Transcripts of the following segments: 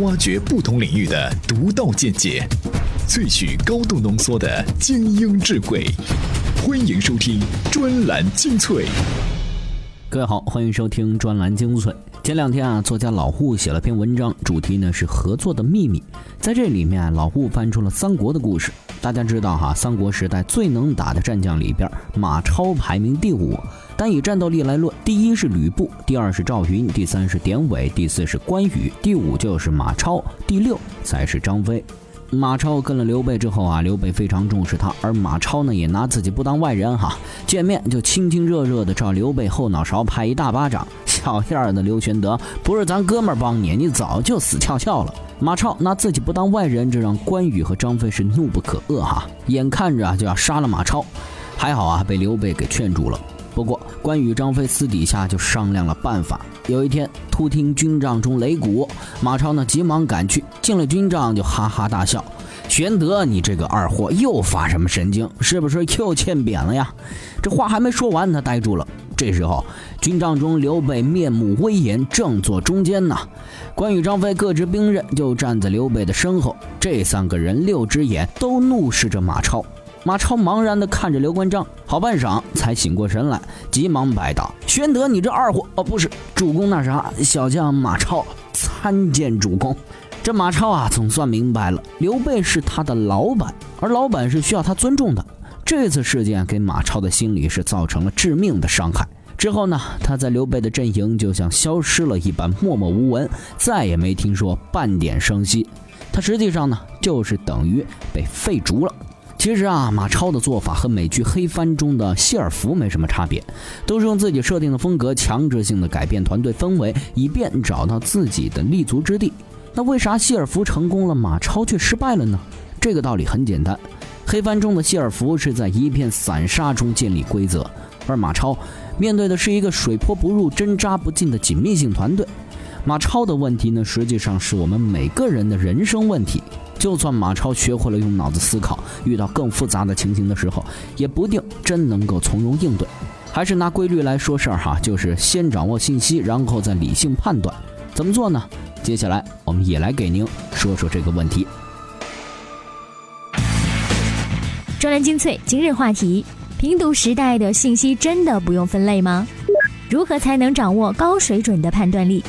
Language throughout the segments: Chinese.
挖掘不同领域的独到见解，萃取高度浓缩的精英智慧。欢迎收听专栏精粹。各位好，欢迎收听专栏精粹。前两天啊，作家老胡写了篇文章，主题呢是合作的秘密。在这里面，老胡翻出了三国的故事。大家知道哈，三国时代最能打的战将里边，马超排名第五。单以战斗力来论，第一是吕布，第二是赵云，第三是典韦，第四是关羽，第五就是马超，第六才是张飞。马超跟了刘备之后啊，刘备非常重视他，而马超呢也拿自己不当外人哈，见面就亲亲热热的照刘备后脑勺拍一大巴掌。小样的刘玄德，不是咱哥们儿帮你，你早就死翘翘了。马超拿自己不当外人，这让关羽和张飞是怒不可遏哈，眼看着就要杀了马超，还好啊被刘备给劝住了。不过关羽、张飞私底下就商量了办法。有一天突听军帐中擂鼓，马超呢急忙赶去，进了军帐就哈哈大笑：“玄德，你这个二货又发什么神经？是不是又欠扁了呀？”这话还没说完，他呆住了。这时候军帐中刘备面目威严，正坐中间呢。关羽、张飞各执兵刃，就站在刘备的身后。这三个人六只眼都怒视着马超。马超茫然地看着刘关张，好半晌才醒过神来，急忙拜道：“玄德，你这二货哦，不是主公那啥，小将马超参见主公。”这马超啊，总算明白了，刘备是他的老板，而老板是需要他尊重的。这次事件给马超的心里是造成了致命的伤害。之后呢，他在刘备的阵营就像消失了一般，默默无闻，再也没听说半点声息。他实际上呢，就是等于被废除了。其实啊，马超的做法和美剧《黑帆》中的谢尔福没什么差别，都是用自己设定的风格强制性的改变团队氛围，以便找到自己的立足之地。那为啥谢尔福成功了，马超却失败了呢？这个道理很简单，《黑帆》中的谢尔福是在一片散沙中建立规则，而马超面对的是一个水泼不入、针扎不进的紧密性团队。马超的问题呢，实际上是我们每个人的人生问题。就算马超学会了用脑子思考，遇到更复杂的情形的时候，也不定真能够从容应对。还是拿规律来说事儿哈，就是先掌握信息，然后再理性判断。怎么做呢？接下来我们也来给您说说这个问题。专栏精粹今日话题：平读时代的信息真的不用分类吗？如何才能掌握高水准的判断力？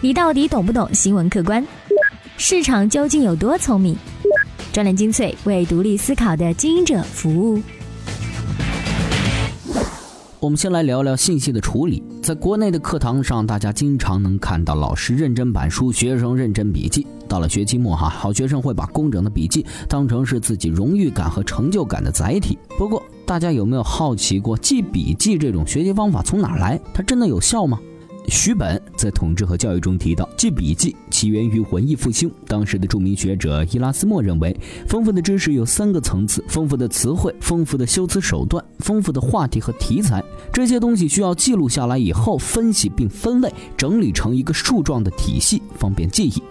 你到底懂不懂新闻客观？市场究竟有多聪明？专栏精粹为独立思考的经营者服务。我们先来聊聊信息的处理。在国内的课堂上，大家经常能看到老师认真板书，学生认真笔记。到了学期末，哈，好学生会把工整的笔记当成是自己荣誉感和成就感的载体。不过，大家有没有好奇过，记笔记这种学习方法从哪来？它真的有效吗？徐本在《统治和教育》中提到，记笔记起源于文艺复兴。当时的著名学者伊拉斯莫认为，丰富的知识有三个层次：丰富的词汇、丰富的修辞手段、丰富的话题和题材。这些东西需要记录下来以后，分析并分类，整理成一个树状的体系，方便记忆。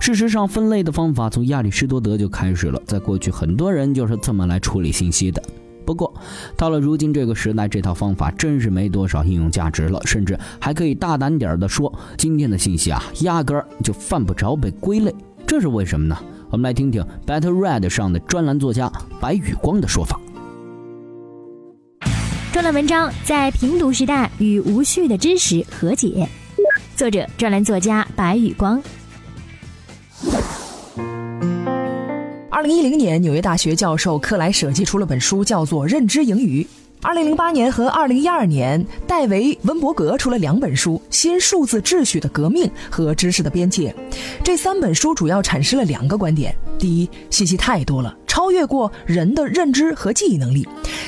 事实上，分类的方法从亚里士多德就开始了，在过去，很多人就是这么来处理信息的。不过，到了如今这个时代，这套方法真是没多少应用价值了，甚至还可以大胆点的说，今天的信息啊，压根儿就犯不着被归类。这是为什么呢？我们来听听 Better Read 上的专栏作家白宇光的说法。专栏文章在平读时代与无序的知识和解，作者专栏作家白宇光。二零一零年，纽约大学教授克莱舍寄出了本书，叫做《认知盈余》。二零零八年和二零一二年，戴维温伯格出了两本书，《新数字秩序的革命》和《知识的边界》。这三本书主要阐释了两个观点：第一，信息太多了，超越过人的认知和记忆能力；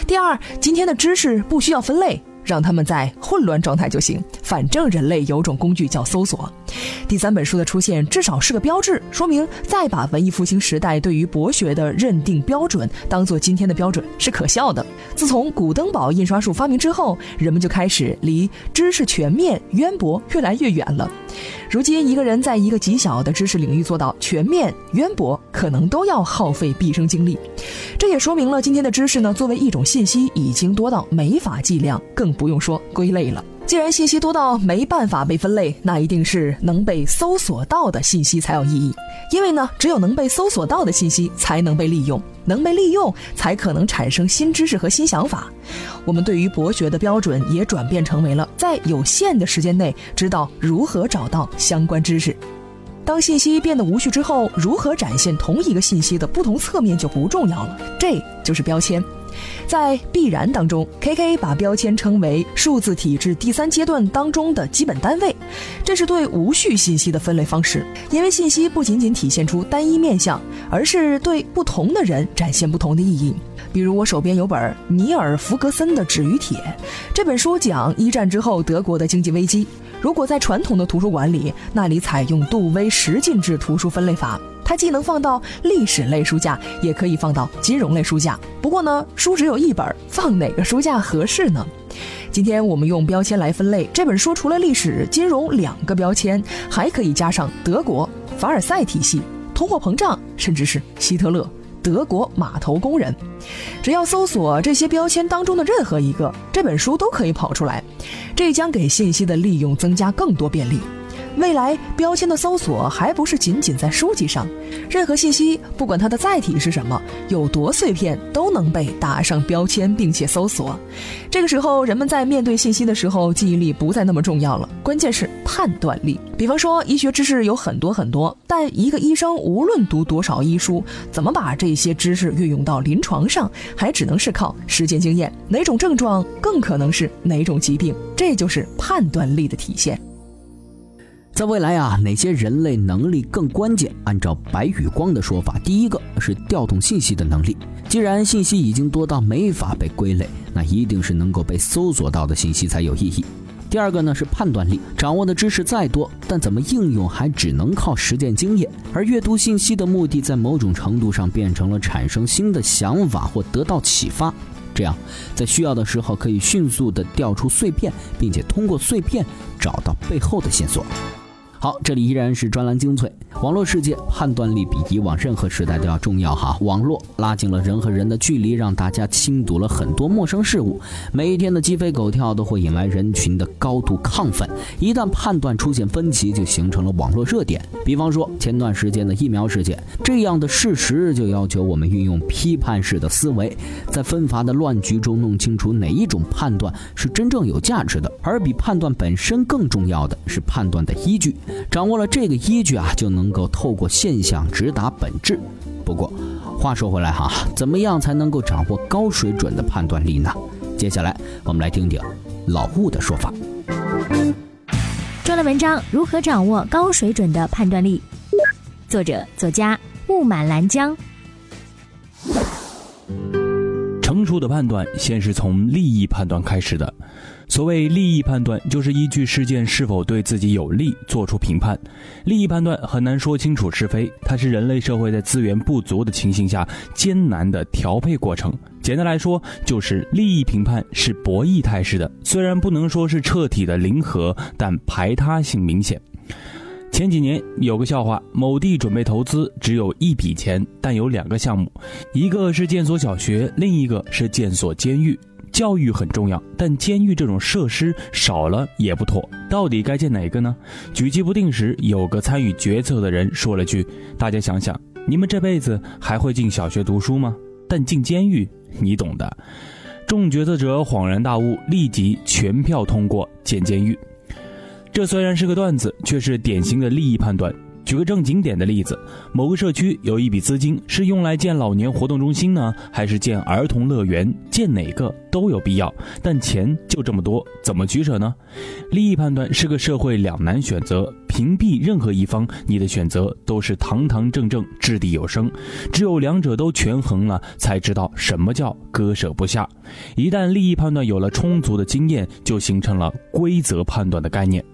第二，今天的知识不需要分类。让他们在混乱状态就行，反正人类有种工具叫搜索。第三本书的出现至少是个标志，说明再把文艺复兴时代对于博学的认定标准当做今天的标准是可笑的。自从古登堡印刷术发明之后，人们就开始离知识全面渊博越来越远了。如今，一个人在一个极小的知识领域做到全面渊博，可能都要耗费毕生精力。这也说明了今天的知识呢，作为一种信息，已经多到没法计量，更不用说归类了。既然信息多到没办法被分类，那一定是能被搜索到的信息才有意义。因为呢，只有能被搜索到的信息才能被利用，能被利用才可能产生新知识和新想法。我们对于博学的标准也转变成为了在有限的时间内知道如何找到相关知识。当信息变得无序之后，如何展现同一个信息的不同侧面就不重要了。这就是标签。在必然当中，K.K. 把标签称为数字体制第三阶段当中的基本单位，这是对无序信息的分类方式。因为信息不仅仅体现出单一面相，而是对不同的人展现不同的意义。比如我手边有本尼尔·弗格森的《纸与铁》，这本书讲一战之后德国的经济危机。如果在传统的图书馆里，那里采用杜威十进制图书分类法。它既能放到历史类书架，也可以放到金融类书架。不过呢，书只有一本，放哪个书架合适呢？今天我们用标签来分类这本书，除了历史、金融两个标签，还可以加上德国、凡尔赛体系、通货膨胀，甚至是希特勒、德国码头工人。只要搜索这些标签当中的任何一个，这本书都可以跑出来。这将给信息的利用增加更多便利。未来标签的搜索还不是仅仅在书籍上，任何信息，不管它的载体是什么，有多碎片，都能被打上标签并且搜索。这个时候，人们在面对信息的时候，记忆力不再那么重要了，关键是判断力。比方说，医学知识有很多很多，但一个医生无论读多少医书，怎么把这些知识运用到临床上，还只能是靠实践经验。哪种症状更可能是哪种疾病，这就是判断力的体现。在未来啊，哪些人类能力更关键？按照白宇光的说法，第一个是调动信息的能力。既然信息已经多到没法被归类，那一定是能够被搜索到的信息才有意义。第二个呢是判断力，掌握的知识再多，但怎么应用还只能靠实践经验。而阅读信息的目的，在某种程度上变成了产生新的想法或得到启发。这样，在需要的时候可以迅速地调出碎片，并且通过碎片找到背后的线索。好，这里依然是专栏精粹。网络世界判断力比以往任何时代都要重要哈。网络拉近了人和人的距离，让大家轻读了很多陌生事物。每一天的鸡飞狗跳都会引来人群的高度亢奋。一旦判断出现分歧，就形成了网络热点。比方说前段时间的疫苗事件，这样的事实就要求我们运用批判式的思维，在纷繁的乱局中弄清楚哪一种判断是真正有价值的。而比判断本身更重要的是判断的依据。掌握了这个依据啊，就能。够透过现象直达本质。不过，话说回来哈，怎么样才能够掌握高水准的判断力呢？接下来我们来听听老吴的说法。专栏文章：如何掌握高水准的判断力？作者：作家雾满兰江。成熟的判断，先是从利益判断开始的。所谓利益判断，就是依据事件是否对自己有利做出评判。利益判断很难说清楚是非，它是人类社会在资源不足的情形下艰难的调配过程。简单来说，就是利益评判是博弈态势的，虽然不能说是彻底的零和，但排他性明显。前几年有个笑话，某地准备投资，只有一笔钱，但有两个项目，一个是建所小学，另一个是建所监狱。教育很重要，但监狱这种设施少了也不妥。到底该建哪个呢？举棋不定时，有个参与决策的人说了句：“大家想想，你们这辈子还会进小学读书吗？但进监狱，你懂的。”众决策者恍然大悟，立即全票通过建监狱。这虽然是个段子，却是典型的利益判断。举个正经点的例子，某个社区有一笔资金，是用来建老年活动中心呢，还是建儿童乐园？建哪个都有必要，但钱就这么多，怎么取舍呢？利益判断是个社会两难选择，屏蔽任何一方，你的选择都是堂堂正正、掷地有声。只有两者都权衡了，才知道什么叫割舍不下。一旦利益判断有了充足的经验，就形成了规则判断的概念。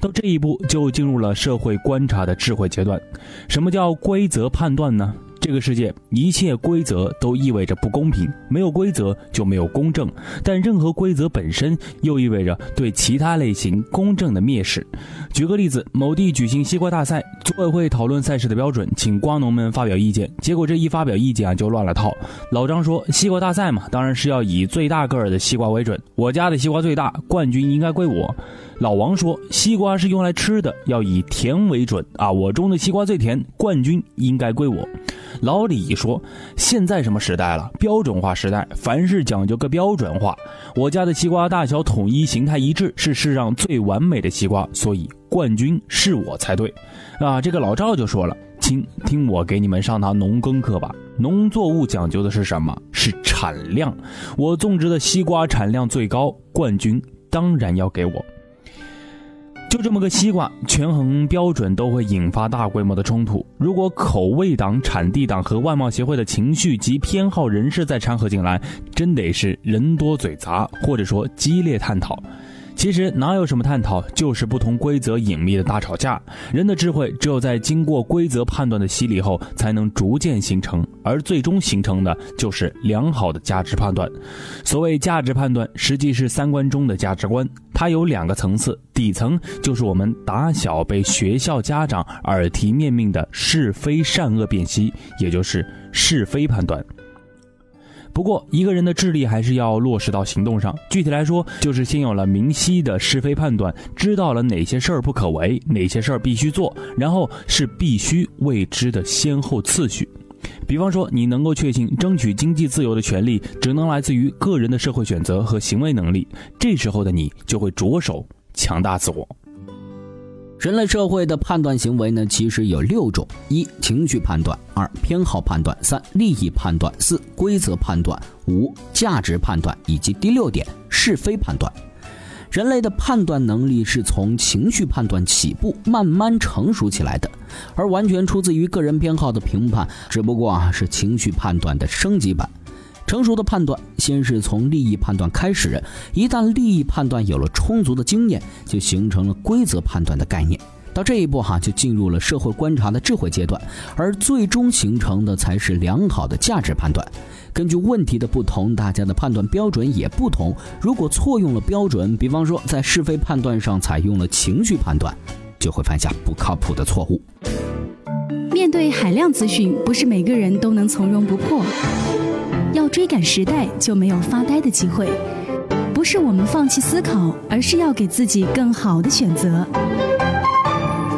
到这一步，就进入了社会观察的智慧阶段。什么叫规则判断呢？这个世界一切规则都意味着不公平，没有规则就没有公正，但任何规则本身又意味着对其他类型公正的蔑视。举个例子，某地举行西瓜大赛，组委会讨论赛事的标准，请瓜农们发表意见，结果这一发表意见啊就乱了套。老张说：“西瓜大赛嘛，当然是要以最大个儿的西瓜为准，我家的西瓜最大，冠军应该归我。”老王说：“西瓜是用来吃的，要以甜为准啊！我种的西瓜最甜，冠军应该归我。”老李说：“现在什么时代了？标准化时代，凡事讲究个标准化。我家的西瓜大小统一，形态一致，是世上最完美的西瓜，所以冠军是我才对。”啊，这个老赵就说了：“亲，听我给你们上堂农耕课吧。农作物讲究的是什么？是产量。我种植的西瓜产量最高，冠军当然要给我。”就这么个西瓜，权衡标准都会引发大规模的冲突。如果口味党、产地党和外贸协会的情绪及偏好人士再掺和进来，真得是人多嘴杂，或者说激烈探讨。其实哪有什么探讨，就是不同规则隐秘的大吵架。人的智慧只有在经过规则判断的洗礼后，才能逐渐形成，而最终形成的就是良好的价值判断。所谓价值判断，实际是三观中的价值观，它有两个层次，底层就是我们打小被学校、家长耳提面命的是非善恶辨析，也就是是非判断。不过，一个人的智力还是要落实到行动上。具体来说，就是先有了明晰的是非判断，知道了哪些事儿不可为，哪些事儿必须做，然后是必须未知的先后次序。比方说，你能够确信争取经济自由的权利只能来自于个人的社会选择和行为能力，这时候的你就会着手强大自我。人类社会的判断行为呢，其实有六种：一、情绪判断；二、偏好判断；三、利益判断；四、规则判断；五、价值判断；以及第六点是非判断。人类的判断能力是从情绪判断起步，慢慢成熟起来的，而完全出自于个人偏好的评判，只不过啊是情绪判断的升级版。成熟的判断，先是从利益判断开始，一旦利益判断有了充足的经验，就形成了规则判断的概念。到这一步哈，就进入了社会观察的智慧阶段，而最终形成的才是良好的价值判断。根据问题的不同，大家的判断标准也不同。如果错用了标准，比方说在是非判断上采用了情绪判断，就会犯下不靠谱的错误。面对海量资讯，不是每个人都能从容不迫。要追赶时代，就没有发呆的机会。不是我们放弃思考，而是要给自己更好的选择。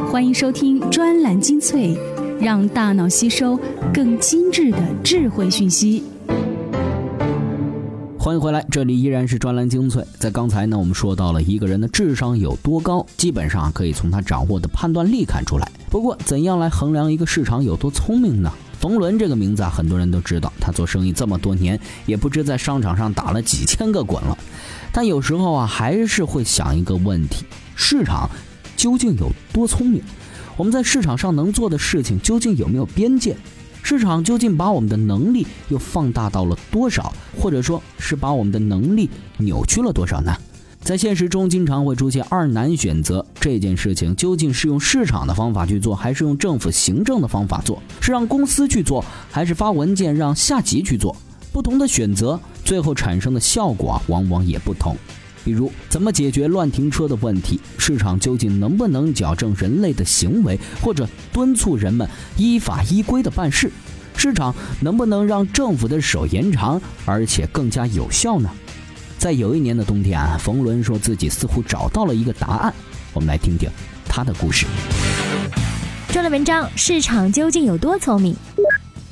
欢迎收听专栏精粹，让大脑吸收更精致的智慧讯息。欢迎回来，这里依然是专栏精粹。在刚才呢，我们说到了一个人的智商有多高，基本上可以从他掌握的判断力看出来。不过，怎样来衡量一个市场有多聪明呢？冯仑这个名字啊，很多人都知道。他做生意这么多年，也不知在商场上打了几千个滚了。但有时候啊，还是会想一个问题：市场究竟有多聪明？我们在市场上能做的事情究竟有没有边界？市场究竟把我们的能力又放大到了多少？或者说是把我们的能力扭曲了多少呢？在现实中，经常会出现二难选择。这件事情究竟是用市场的方法去做，还是用政府行政的方法做？是让公司去做，还是发文件让下级去做？不同的选择，最后产生的效果往往也不同。比如，怎么解决乱停车的问题？市场究竟能不能矫正人类的行为，或者敦促人们依法依规的办事？市场能不能让政府的手延长，而且更加有效呢？在有一年的冬天啊，冯仑说自己似乎找到了一个答案。我们来听听他的故事。这篇文章《市场究竟有多聪明》，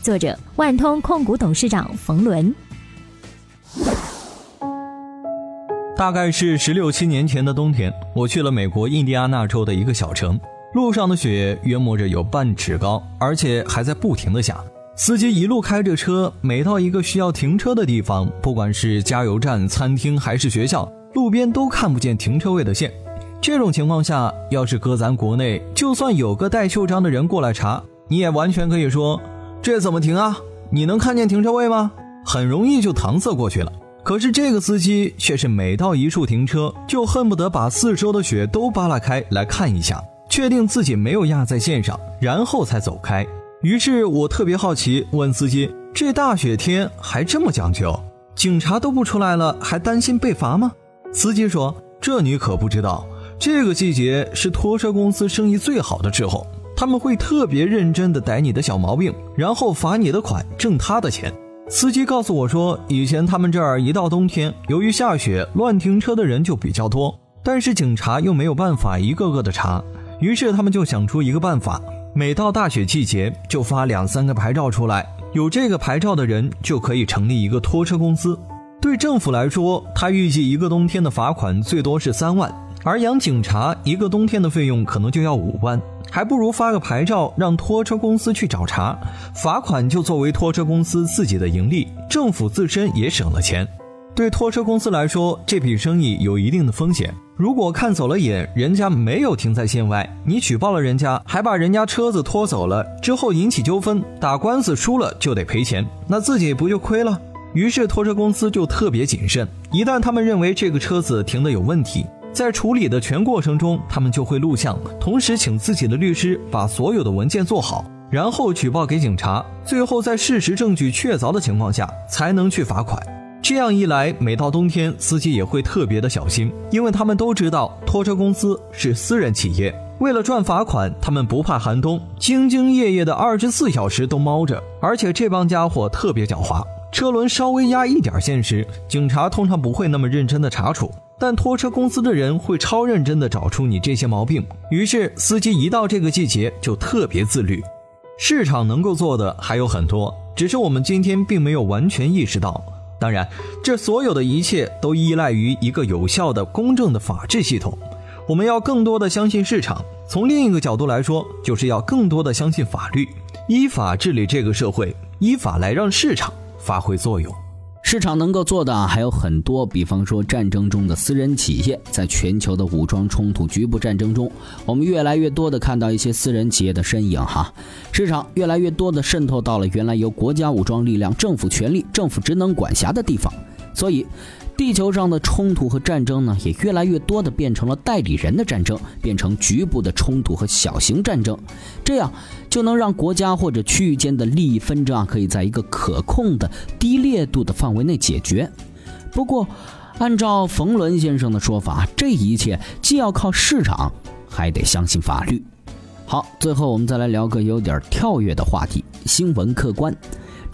作者万通控股董事长冯仑。大概是十六七年前的冬天，我去了美国印第安纳州的一个小城，路上的雪约摸着有半尺高，而且还在不停的下。司机一路开着车，每到一个需要停车的地方，不管是加油站、餐厅还是学校，路边都看不见停车位的线。这种情况下，要是搁咱国内，就算有个带袖章的人过来查，你也完全可以说：“这怎么停啊？你能看见停车位吗？”很容易就搪塞过去了。可是这个司机却是每到一处停车，就恨不得把四周的雪都扒拉开来看一下，确定自己没有压在线上，然后才走开。于是我特别好奇，问司机：“这大雪天还这么讲究？警察都不出来了，还担心被罚吗？”司机说：“这你可不知道，这个季节是拖车公司生意最好的时候，他们会特别认真地逮你的小毛病，然后罚你的款，挣他的钱。”司机告诉我说：“以前他们这儿一到冬天，由于下雪，乱停车的人就比较多，但是警察又没有办法一个个的查，于是他们就想出一个办法。”每到大雪季节，就发两三个牌照出来，有这个牌照的人就可以成立一个拖车公司。对政府来说，他预计一个冬天的罚款最多是三万，而养警察一个冬天的费用可能就要五万，还不如发个牌照让拖车公司去找茬，罚款就作为拖车公司自己的盈利，政府自身也省了钱。对拖车公司来说，这笔生意有一定的风险。如果看走了眼，人家没有停在线外，你举报了人家，还把人家车子拖走了，之后引起纠纷，打官司输了就得赔钱，那自己不就亏了？于是拖车公司就特别谨慎，一旦他们认为这个车子停的有问题，在处理的全过程中，他们就会录像，同时请自己的律师把所有的文件做好，然后举报给警察，最后在事实证据确凿的情况下，才能去罚款。这样一来，每到冬天，司机也会特别的小心，因为他们都知道拖车公司是私人企业，为了赚罚款，他们不怕寒冬，兢兢业业的二十四小时都猫着。而且这帮家伙特别狡猾，车轮稍微压一点线时，警察通常不会那么认真的查处，但拖车公司的人会超认真的找出你这些毛病。于是，司机一到这个季节就特别自律。市场能够做的还有很多，只是我们今天并没有完全意识到。当然，这所有的一切都依赖于一个有效的、公正的法治系统。我们要更多的相信市场，从另一个角度来说，就是要更多的相信法律，依法治理这个社会，依法来让市场发挥作用。市场能够做的还有很多，比方说战争中的私人企业，在全球的武装冲突、局部战争中，我们越来越多的看到一些私人企业的身影哈。市场越来越多的渗透到了原来由国家武装力量、政府权力、政府职能管辖的地方，所以。地球上的冲突和战争呢，也越来越多的变成了代理人的战争，变成局部的冲突和小型战争，这样就能让国家或者区域间的利益纷争啊，可以在一个可控的低烈度的范围内解决。不过，按照冯仑先生的说法，这一切既要靠市场，还得相信法律。好，最后我们再来聊个有点跳跃的话题：新闻客观。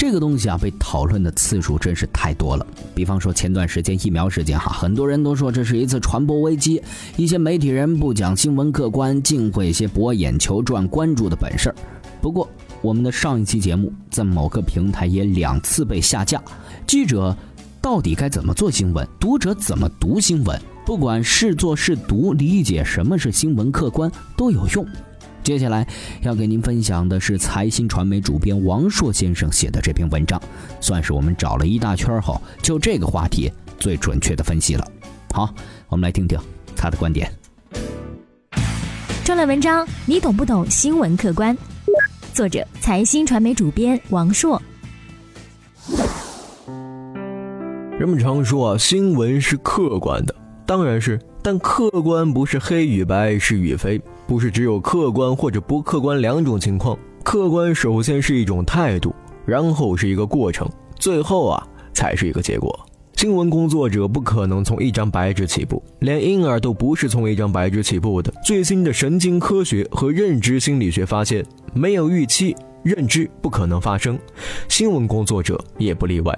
这个东西啊，被讨论的次数真是太多了。比方说前段时间疫苗事件，哈，很多人都说这是一次传播危机。一些媒体人不讲新闻客观，尽会些博眼球、赚关注的本事。不过，我们的上一期节目在某个平台也两次被下架。记者到底该怎么做新闻？读者怎么读新闻？不管是做是读，理解什么是新闻客观都有用。接下来要给您分享的是财新传媒主编王硕先生写的这篇文章，算是我们找了一大圈后，就这个话题最准确的分析了。好，我们来听听他的观点。专栏文章，你懂不懂新闻客观？作者：财新传媒主编王硕。人们常说啊，新闻是客观的，当然是。但客观不是黑与白是与非，不是只有客观或者不客观两种情况。客观首先是一种态度，然后是一个过程，最后啊才是一个结果。新闻工作者不可能从一张白纸起步，连婴儿都不是从一张白纸起步的。最新的神经科学和认知心理学发现，没有预期，认知不可能发生。新闻工作者也不例外。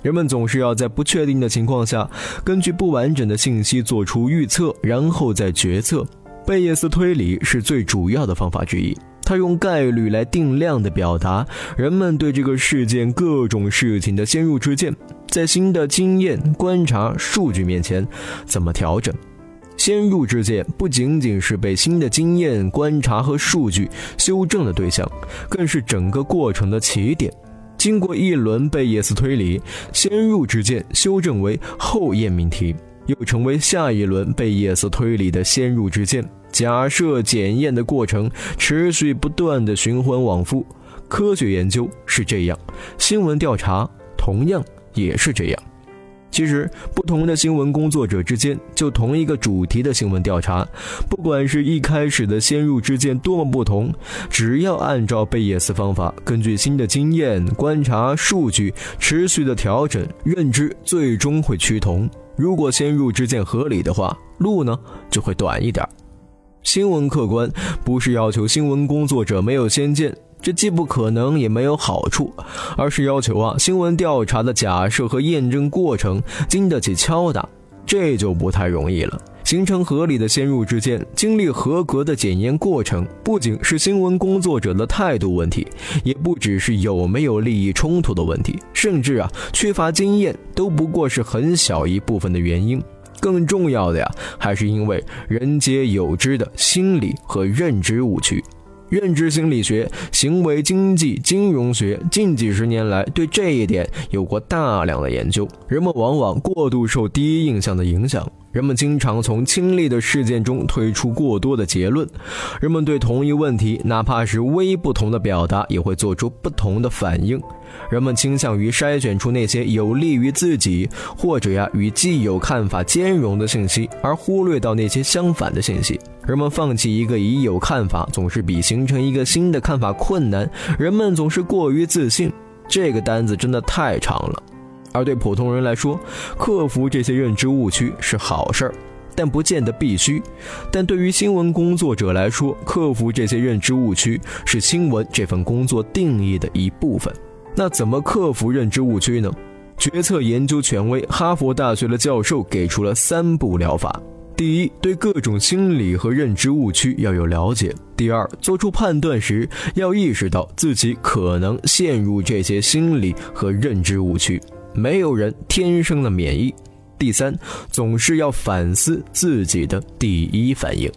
人们总是要在不确定的情况下，根据不完整的信息做出预测，然后再决策。贝叶斯推理是最主要的方法之一，它用概率来定量的表达人们对这个事件各种事情的先入之见，在新的经验、观察、数据面前怎么调整。先入之见不仅仅是被新的经验、观察和数据修正的对象，更是整个过程的起点。经过一轮贝叶斯推理，先入之见修正为后验命题，又成为下一轮贝叶斯推理的先入之见。假设检验的过程持续不断的循环往复，科学研究是这样，新闻调查同样也是这样。其实，不同的新闻工作者之间，就同一个主题的新闻调查，不管是一开始的先入之见多么不同，只要按照贝叶斯方法，根据新的经验、观察、数据持续的调整，认知最终会趋同。如果先入之见合理的话，路呢就会短一点。新闻客观不是要求新闻工作者没有先见。这既不可能也没有好处，而是要求啊，新闻调查的假设和验证过程经得起敲打，这就不太容易了。形成合理的先入之见，经历合格的检验过程，不仅是新闻工作者的态度问题，也不只是有没有利益冲突的问题，甚至啊，缺乏经验都不过是很小一部分的原因。更重要的呀，还是因为人皆有之的心理和认知误区。认知心理学、行为经济、金融学近几十年来对这一点有过大量的研究。人们往往过度受第一印象的影响。人们经常从亲历的事件中推出过多的结论，人们对同一问题，哪怕是微不同的表达，也会做出不同的反应。人们倾向于筛选出那些有利于自己或者呀与既有看法兼容的信息，而忽略到那些相反的信息。人们放弃一个已有看法，总是比形成一个新的看法困难。人们总是过于自信，这个单子真的太长了。而对普通人来说，克服这些认知误区是好事儿，但不见得必须。但对于新闻工作者来说，克服这些认知误区是新闻这份工作定义的一部分。那怎么克服认知误区呢？决策研究权威哈佛大学的教授给出了三步疗法：第一，对各种心理和认知误区要有了解；第二，做出判断时要意识到自己可能陷入这些心理和认知误区。没有人天生的免疫。第三，总是要反思自己的第一反应。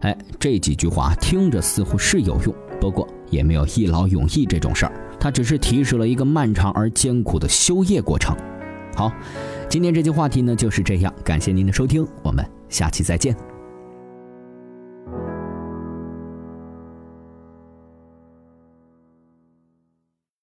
哎，这几句话听着似乎是有用，不过也没有一劳永逸这种事儿。它只是提示了一个漫长而艰苦的修业过程。好，今天这期话题呢就是这样。感谢您的收听，我们下期再见。